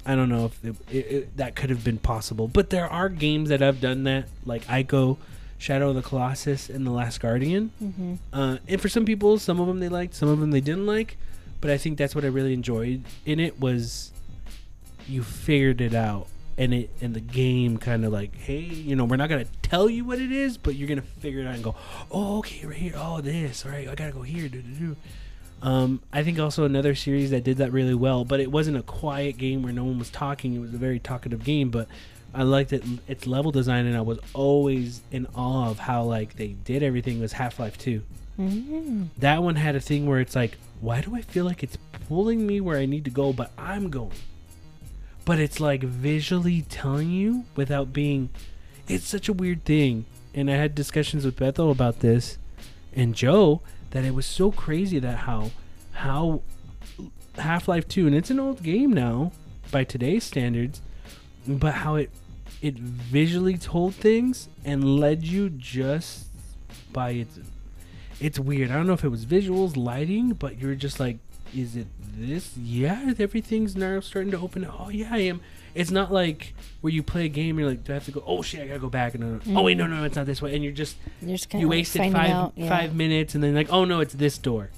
i don't know if it, it, it, that could have been possible. But there are games that have done that like ico shadow of the colossus and the last guardian. Hmm uh, and for some people, some of them they liked, some of them they didn't like. But I think that's what I really enjoyed in it was you figured it out, and it and the game kind of like, hey, you know, we're not gonna tell you what it is, but you're gonna figure it out and go, oh, okay, right here, oh, this, all right, I gotta go here, do do do. Um, I think also another series that did that really well, but it wasn't a quiet game where no one was talking. It was a very talkative game, but I liked it. Its level design, and I was always in awe of how like they did everything. Was Half Life Two. hmm That one had a thing where it's like, why do I feel like it's pulling me where I need to go, but I'm going? But it's like visually telling you without being. It's such a weird thing. And I had discussions with Bethel about this and Joe that it was so crazy that how how Half Life Two, and it's an old game now by today's standards, but how it it visually told things and led you just by its it's weird. I don't know if it was visuals, lighting, but you're just like, is it this? Yeah, everything's now starting to open. Oh yeah, I am. It's not like where you play a game, you're like, do I have to go? Oh shit, I gotta go back. And oh wait, no, no, it's not this way. And you're just You're just you wasted finding five out. Yeah. five minutes, and then like, oh no, it's this door.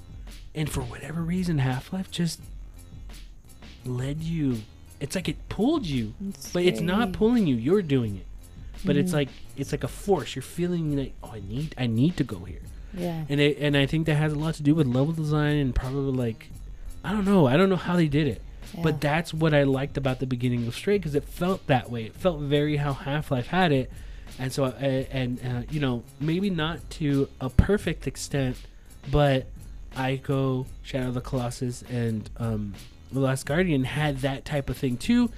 And for whatever reason, Half Life just led you. It's like it pulled you, It's but it's not pulling you. You're doing it. But it's Mhm. like it's like a force. You're feeling like, oh, I need, I need to go here Yeah. and it, and I think that has a lot to do with level design and probably like I don't know I don't know how they did it yeah. but that's what I liked about the beginning of Stray because it felt that way. It felt very how Half Life had it. And so I, and uh, you know maybe not to a perfect extent but Ico Shadow of the Colossus and um, the Last Guardian had that type of thing too.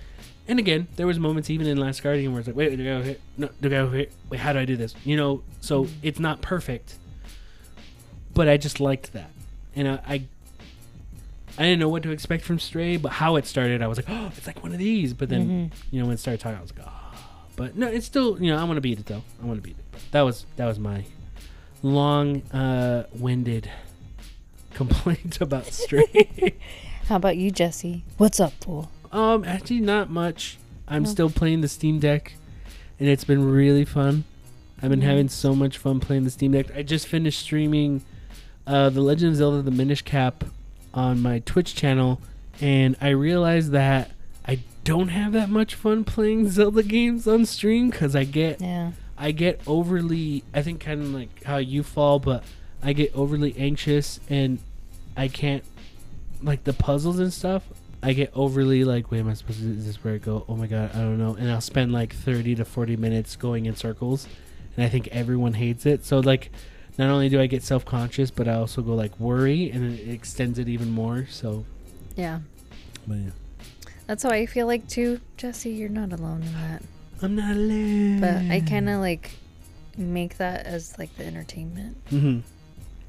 And again there was moments even in Last Guardian where it's like wait do I go here no do I go here wait how do I do this? You know so it's not perfect but I just liked that, and I, I, I didn't know what to expect from Stray, but how it started, I was like, oh, it's like one of these. But then, Mhm. you know, when it started talking, I was like, oh, but no, it's still, you know, I want to beat it though. I want to beat it. But that was that was my long, uh, winded complaint about Stray. How about you, Jesse? What's up, fool? um, actually, not much. I'm No. still playing the Steam Deck, and it's been really fun. I've been Mhm. having so much fun playing the Steam Deck. I just finished streaming uh, The Legend of Zelda: The Minish Cap on my Twitch channel, and I realized that I don't have that much fun playing Zelda games on stream because I get Yeah. I get overly I think kind of like how you fall, but I get overly anxious and I can't like the puzzles and stuff. I get overly like, wait, am I supposed to? Is this where I go? Oh my god, I don't know. And I'll spend like thirty to forty minutes going in circles, and I think everyone hates it. So like, not only do I get self conscious, but I also go like worry, and it extends it even more. So, Yeah. but yeah, That's how I feel like too, Jesse. You're not alone in that. I'm not alone. But I kind of like make that as like the entertainment. hmm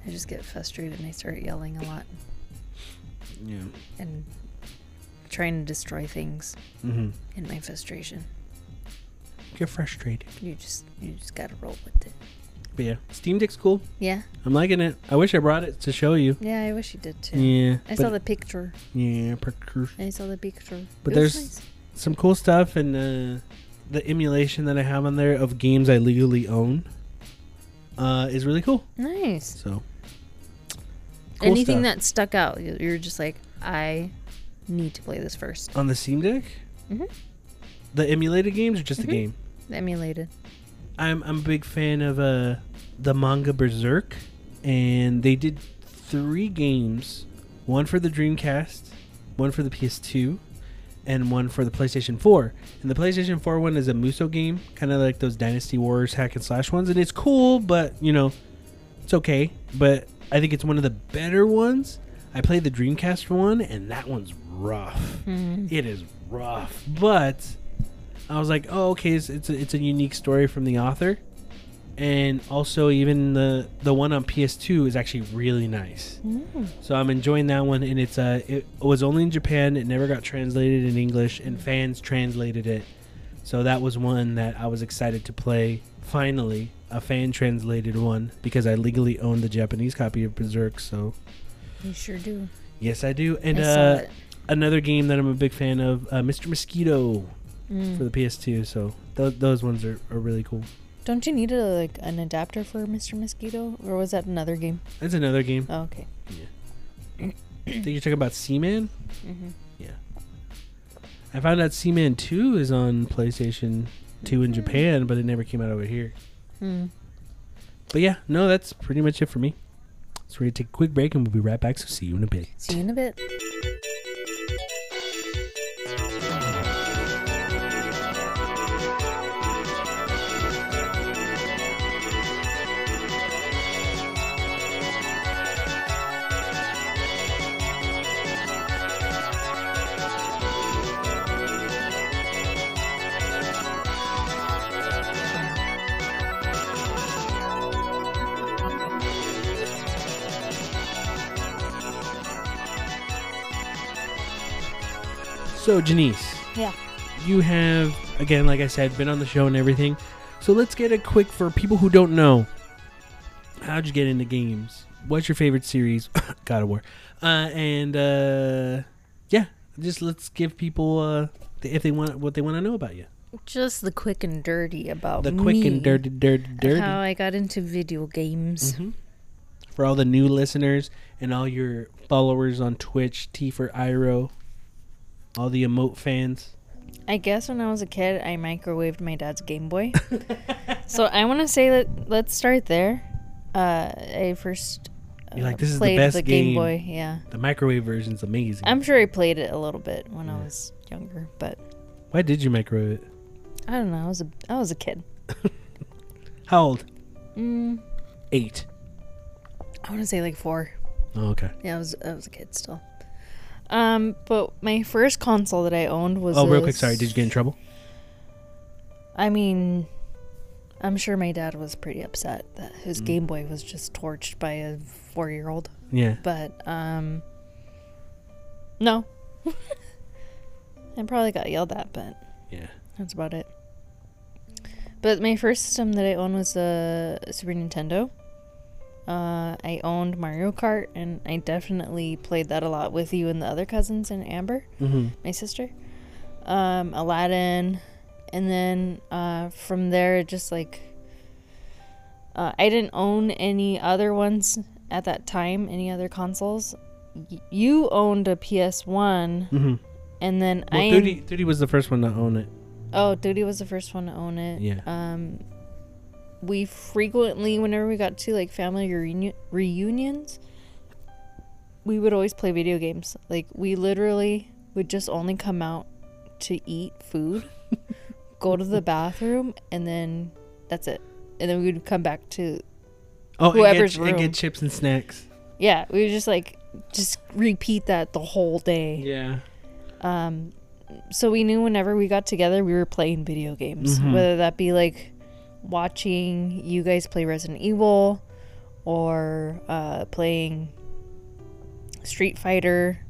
I just get frustrated and I start yelling a lot Yeah. and trying to destroy things hmm in my frustration. Get frustrated. You just you just gotta roll with it. But yeah, Steam Deck's cool. Yeah. I'm liking it. I wish I brought it to show you. Yeah, I wish you did too. Yeah. I saw the picture. Yeah, pictures. I saw the picture. But It there's- nice. some cool stuff and uh, the emulation that I have on there of games I legally own uh, is really cool. nice. So cool Anything stuff. that stuck out, you- you're just like, I need to play this first. on the Steam Deck, Mhm. the emulated games or just Mhm. the game. Emulated. I'm I'm a big fan of uh, the manga Berserk, and they did three games, one for the Dreamcast, one for the PS2, and one for the PlayStation 4. And the PlayStation 4 one is a Muso game, kind of like those Dynasty Wars hack and slash ones, and it's cool, but you know, it's okay. But I think it's one of the better ones. I played the Dreamcast one, and that one's rough. Mm. It is rough, but I was like, oh, okay, it's it's a, it's a unique story from the author, and also even the the one on PS2 is actually really nice. Mm. So I'm enjoying that one, and it's uh it was only in Japan. It never got translated in English, and fans translated it. So that was one that I was excited to play. Finally, a fan translated one because I legally own the Japanese copy of Berserk. So You sure do. yes, I do. And I uh, another game that I'm a big fan of, uh, Mr. Mosquito Mm. for the PS2. So th- those ones are, are really cool. Don't you need a, like an adapter for Mr. Mosquito, or was that another game? That's another game. Oh, okay. I think you're talking about Seaman. hmm Yeah. I found out Seaman 2 is on PlayStation 2 in Japan, but it never came out over here. Mm. But yeah, no, that's pretty much it for me. So we're to take a quick break and we'll be right back. So see you in a bit. See you in a bit. So, Janice, Yeah. you have, again, like I said, been on the show and everything. So, let's get a quick for people who don't know. How'd you get into games? What's your favorite series? God of War. Uh, and, uh, yeah, just let's give people, uh, if they want, what they want to know about you. Just the quick and dirty about The quick and dirty, dirty, dirty. How I got into video games. Mhm. For all the new listeners and all your followers on Twitch, T for Iro, all the emote fans. I guess when I was a kid, I microwaved my dad's Game Boy. so I want to say that let's start there. Uh, I first uh, You're like, "This is the played best the Game game." Boy. Yeah, The microwave version's amazing. I'm sure I played it a little bit when I Yeah. was younger, but Why did you microwave it? I don't know. I was a I was a kid. How old? Mm, Eight. I want to say like four. Oh, okay. Yeah, I was I was a kid still. Um, but my first console that I owned was. Oh, real quick. Sorry. Did you get in trouble? I mean, I'm sure my dad was pretty upset that his Mm. Game Boy was just torched by a four year old. Yeah. But, um, no. I probably got yelled at, but Yeah. that's about it. But my first system that I owned was a Super Nintendo. Uh, I owned Mario Kart, and I definitely played that a lot with you and the other cousins and Amber Mm-hmm. my sister. Um, Aladdin, and then uh, from there, just like uh, I didn't own any other ones at that time, any other consoles. Y- you owned a PS One, Mm-hmm. and then Well, I Duty, Duty was the first one to own it. oh, Duty was the first one to own it. Yeah. Um, we frequently, whenever we got to like family reuni- reunions, we would always play video games. Like we literally would just only come out to eat food, go to the bathroom, and then that's it. And then we would come back to Oh, Whoever's and get, and room. get chips and snacks. yeah. We would just like just repeat that the whole day. Yeah. Um, so we knew whenever we got together, we were playing video games, Mhm. whether that be like watching you guys play Resident Evil or uh, playing Street Fighter,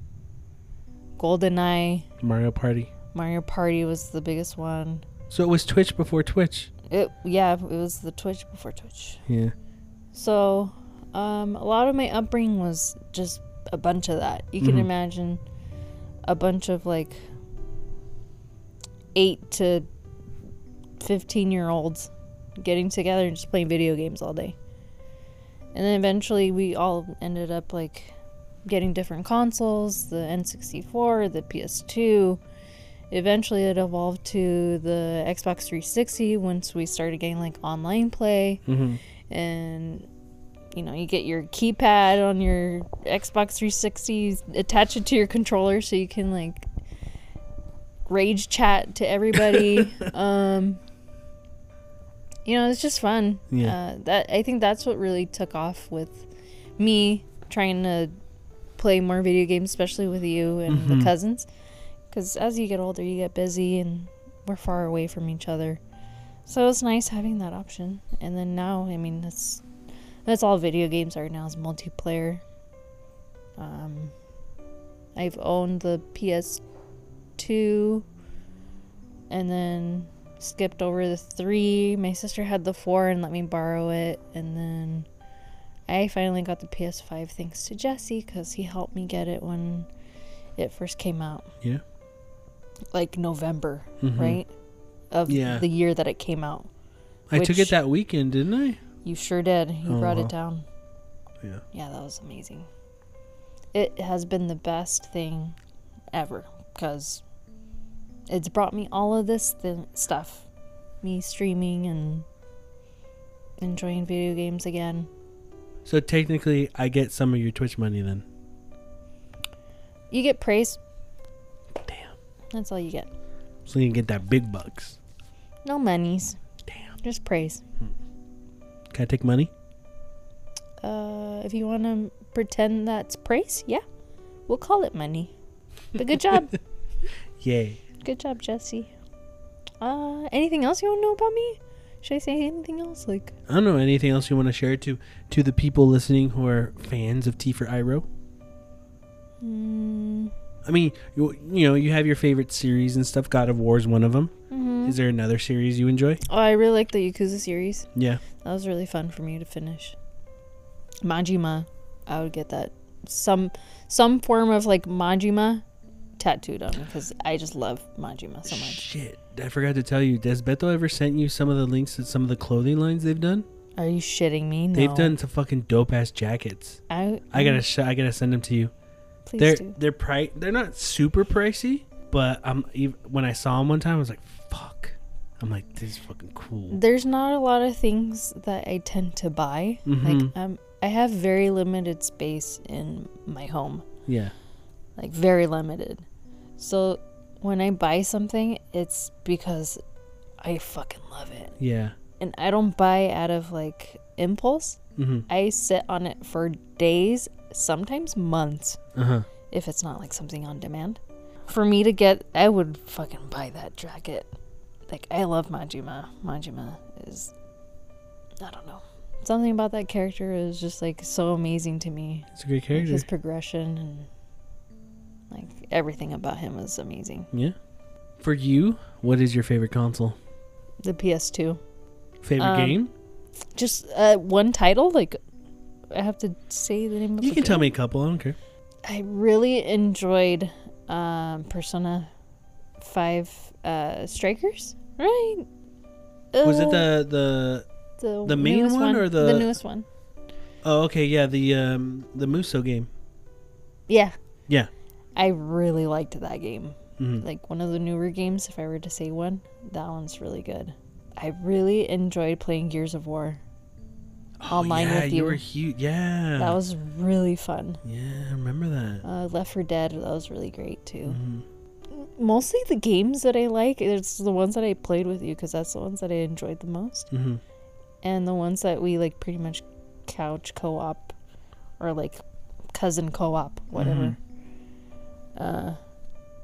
GoldenEye, Mario Party. Mario Party was the biggest one. So it was Twitch before Twitch. It yeah, it was the Twitch before Twitch. Yeah. So, um, a lot of my upbringing was just a bunch of that. You can Mhm. imagine a bunch of like eight to fifteen year olds getting together and just playing video games all day. And then eventually we all ended up like getting different consoles, the N64, the PS2. Eventually it evolved to the Xbox 360 once we started getting like online play Mm-hmm. and you know you get your keypad on your xbox 360 attach it to your controller so you can like rage chat to everybody um you know it's just fun Yeah. uh, that i think that's what really took off with me trying to play more video games especially with you and Mhm. the cousins because as you get older you get busy and we're far away from each other so it's nice having that option. And then now, I mean, that's that's all video games are now is multiplayer. Um, I've owned the PS2, and then skipped over the three. My sister had the four and let me borrow it, and then I finally got the PS5 thanks to Jesse because he helped me get it when it first came out. Yeah. Like November, Mhm. right? Of Yeah. the year that it came out. I took it that weekend, didn't I? You sure did. You Oh, brought wow. it down. Yeah. Yeah, that was amazing. It has been the best thing ever because it's brought me all of this th- stuff. Me streaming and enjoying video games again. So technically, I get some of your Twitch money then. You get praise. Damn. That's all you get. So you can get that big bucks. No monies. Damn. Just praise. Can I take money? Uh, if you want to pretend that's praise, yeah, we'll call it money. But good job. Yay. Good job, Jesse. Uh, anything else you want to know about me? Should I say anything else? Like, I don't know anything else you want to share to to the people listening who are fans of T for Iro. mm, I mean, you, you know, you have your favorite series and stuff. God of War is one of them. hmm Is there another series you enjoy? Oh, I really like the Yakuza series. Yeah. That was really fun for me to finish. Majima, I would get that some some form of like Majima tattooed on me because I just love Majima so much. Shit, I forgot to tell you. Does Beto ever sent you some of the links to some of the clothing lines they've done? Are you shitting me? No. They've done some fucking dope ass jackets. I I gotta, sh- I gotta send them to you. please they're do. they're pri- They're not super pricey, but I'm ev- when I saw them one time, I was like, fuck. I'm like, this is fucking cool. There's not a lot of things that I tend to buy. Mm-hmm. Like um, I have very limited space in my home. Yeah. like very limited. So when I buy something, it's because I fucking love it. Yeah. And I don't buy out of like impulse. Mm-hmm. I sit on it for days, sometimes months, Uh huh. if it's not like something on demand. For me to get, I would fucking buy that jacket. Like, I love Majima. Majima is, I don't know. Something about that character is just like so amazing to me. It's a Like, character. his progression and like everything about him was amazing. yeah. For you, what is your favorite console? The PS2. Favorite Um, game? Just uh, one title, like I have to say the name of You can tell me a couple. I don't care. I really enjoyed um, Persona 5 uh, Strikers, right? Was it Uh, the the? the, the main newest one or the- the newest one? Oh, okay. Yeah, the um the Muso game. Yeah. Yeah. I really liked that game. hmm like one of the newer games if i were to say one that one's really good i really enjoyed playing gears of war online Oh, yeah, with you you. were huge. Yeah. that was really fun Yeah, I remember that. uh, Left 4 Dead that was really great too Mhm. mostly the games that i like it's the ones that i played with you because that's the ones that i enjoyed the most Mhm. and the ones that we like pretty much couch co-op or like cousin co-op whatever uh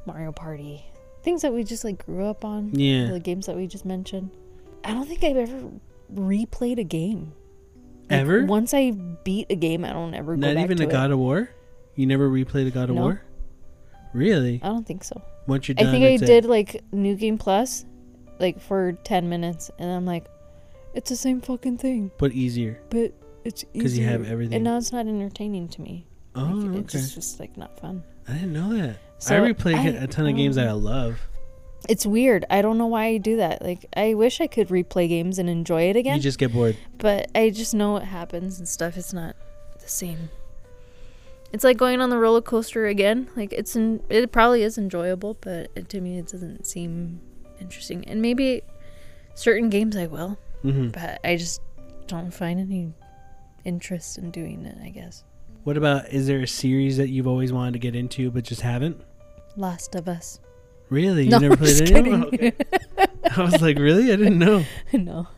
mario party things that we just like grew up on Yeah. the games that we just mentioned. I don't think I've ever replayed a game. Like, Ever? Once I beat a game, I don't ever go Not back even to a it. God of War. You never replayed a God of No. War. Really? I don't think so. Once you're done, I think I it's it. did like New Game Plus, like for ten minutes, and I'm like, it's the same fucking thing, but easier. but it's because you have everything. And now it's not entertaining to me. Oh, like, okay. It's just like not fun. I didn't know that. So, I replay I- a ton of games that I love. It's weird. I don't know why I do that. Like I wish I could replay games and enjoy it again. You just get bored. but I just know what happens and stuff. It's not the same. It's like going on the roller coaster again. Like it's in, it probably is enjoyable, but it, to me it doesn't seem interesting. And maybe certain games I will, hmm but I just don't find any interest in doing it. I guess What about? Is there a series that you've always wanted to get into but just haven't? Last of Us. Really? You No, never played any? of. Okay. I was like, really? I didn't know. no,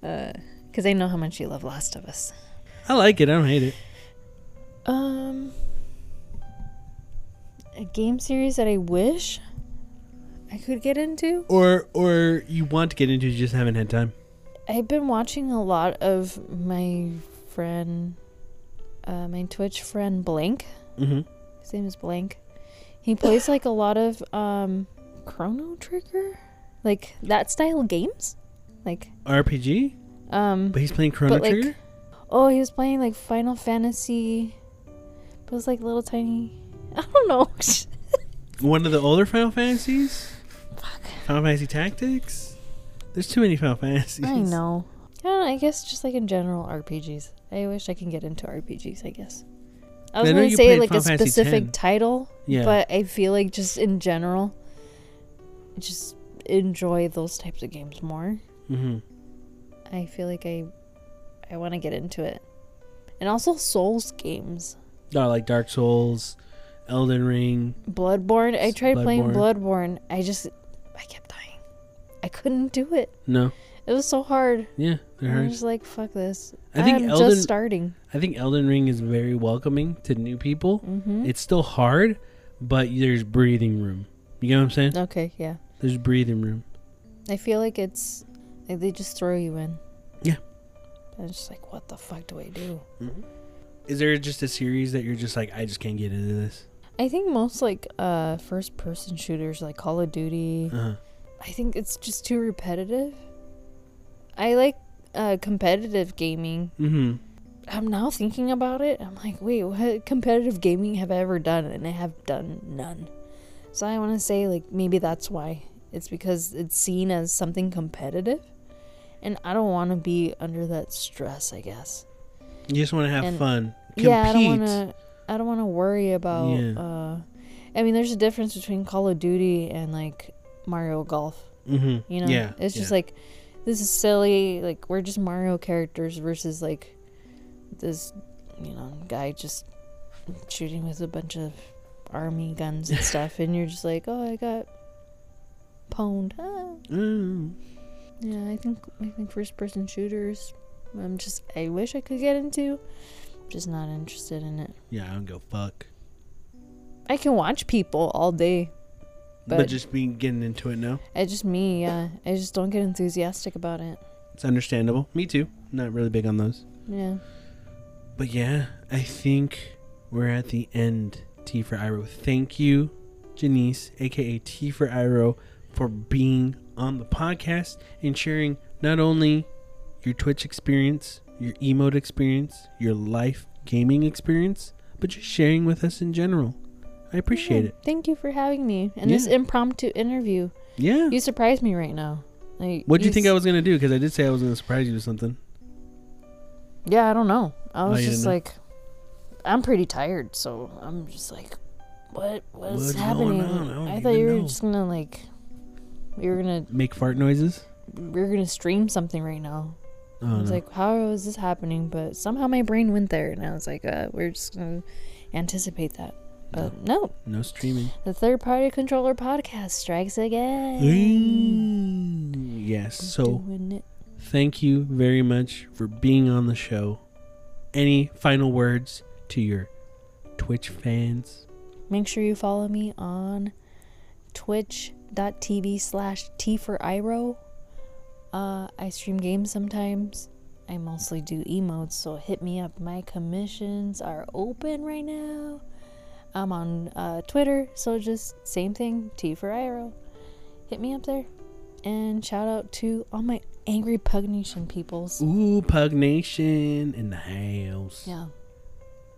because I know how much you love Last of Us. I like it. I don't hate it. Um, a game series that I wish I could get into. Or or you want to get into, you just haven't had time. I've been watching a lot of my friend, uh, my Twitch friend Blank. Mm-hmm. His name is Blank. He plays like a lot of um, Chrono Trigger, like that style games. Like RPG, um, but he's playing Chrono But, like, Trigger. oh, he was playing like Final Fantasy, but it was like little tiny. I don't know. One of the older Final Fantasies. Fuck. Final Fantasy Tactics. There's too many Final Fantasies. I know. I don't know. I guess just like in general RPGs. I wish I can get into RPGs. I guess. I was I gonna say like a Final Fantasy specific 10. title, Yeah. but I feel like just in general, I just enjoy those types of games more. Mm-hmm. I feel like I, I want to get into it, and also Souls games. Oh, like Dark Souls, Elden Ring. Bloodborne. I tried playing Bloodborne. Bloodborne. I just, I kept dying. I couldn't do it. No. It was so hard. Yeah, I was like, fuck this. I think I'm Elden- just starting. I think Elden Ring is very welcoming to new people. Mm-hmm. It's still hard, but there's breathing room. You know what I'm saying? Okay, yeah. There's breathing room. I feel like it's like they just throw you in. Yeah. And it's just like, what the fuck do I do? Is there just a series that you're just like, I just can't get into this? I think most like uh first person shooters like Call of Duty, Uh-huh. I think it's just too repetitive. I like uh competitive gaming. Mm-hmm. I'm now thinking about it. I'm like, wait, what competitive gaming have I ever done? And I have done none. So I want to say like maybe that's why. It's because it's seen as something competitive. And I don't want to be under that stress, I guess. You just want to have And- fun. Yeah, I don't Compete. want to. I don't want to worry about. Yeah. Uh, I mean, there's a difference between Call of Duty and like Mario Golf. Mm-hmm. You know, Yeah. it's just yeah. like this is silly. Like we're just Mario characters versus like this, you know, guy just shooting with a bunch of army guns and stuff, and you're just like, oh, I got pwned. Ah. Mm. Yeah, I think I think first person shooters. I'm just I wish I could get into. Just not interested in it. Yeah, I don't go fuck. I can watch people all day. But, But- just being getting into it now, It's just me, yeah. I just don't get enthusiastic about it. it's understandable. Me too. Not really big on those. Yeah. But yeah, I think we're at the end. T for Iro. Thank you, Janice, aka T for Iro, for being on the podcast and sharing not only your Twitch experience, your emote experience, your life gaming experience, but just sharing with us in general. I appreciate Yeah, it. Thank you for having me and this impromptu interview. Yeah. You surprised me right now. Like, What do you think s- I was gonna do? Because I did say I was gonna surprise you with something. Yeah, I don't know. I Oh, was you just like, I'm pretty tired, so I'm just like, what? Going happening? I I thought you were know. just gonna like, you were gonna, Make fart noises. we were gonna stream something right now. Oh I was no. like, how is this happening? But somehow my brain went there, and I was like, uh, we're just gonna anticipate that. But no, no streaming. the third party controller podcast strikes again. Mm, yes. So thank you very much for being on the show. Any final words to your Twitch fans? Make sure you follow me on twitch.tv slash T for Iro. Uh, I stream games sometimes. I mostly do emotes, so hit me up. My commissions are open right now. I'm on uh, Twitter, so just same thing, T for Iro. Hit me up there. And shout out to all my angry Pugnation peoples. Ooh, Pug Nation in the house. Yeah.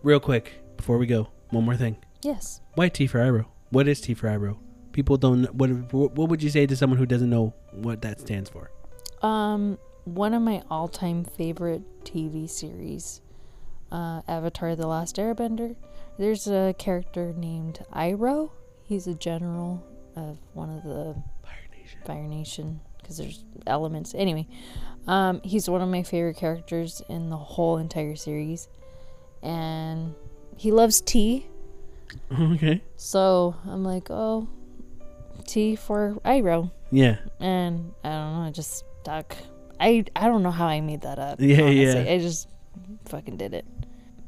Real quick before we go, one more thing. Yes. Why T for Iro? What is T for Iro? People don't. What What would you say to someone who doesn't know what that stands for? Um, one of my all-time favorite TV series, uh, Avatar: The Last Airbender. There's a character named Iroh. He's a general of one of the Fire Nation. Fire Nation because there's elements. Anyway, um, he's one of my favorite characters in the whole entire series, and he loves tea. Okay. So I'm like, oh, tea for Iroh Yeah. and I don't know, it just stuck. I I don't know how I made that up. Yeah, honestly. yeah. I just fucking did it.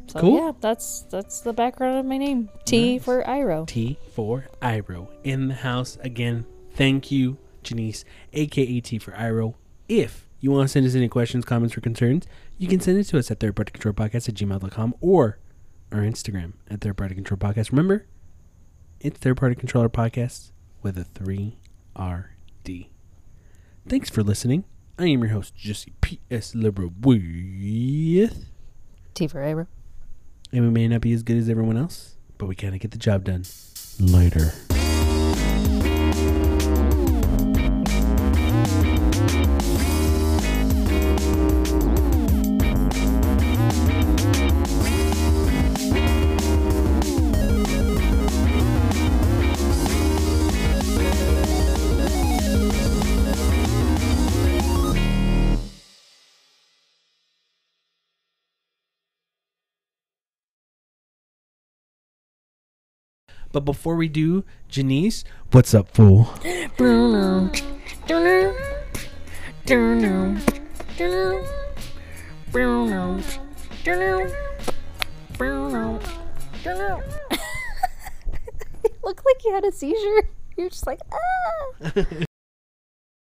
So Cool. yeah, that's that's the background of my name. T Nice. for Iro. T for Iro in the house again. Thank you, Janice, aka T for Iro. If you want to send us any questions, comments, or concerns, you can send it to us at thirdpartycontrolpodcast at gmail.com or our Instagram at Third Party Control Podcast. Remember, it's Third Party Controller Podcast with a 3RD. Thanks for listening. I am your host, Jesse P.S. Liberal with. T for Iro. And we may not be as good as everyone else, but we kind of get the job done. Later. But before we do, Janice, what's up, fool? Bruno. Bruno. Bruno. Bruno. Bruno. Bruno. Bruno. Bruno. Looked like you had a seizure. You're just like, ah.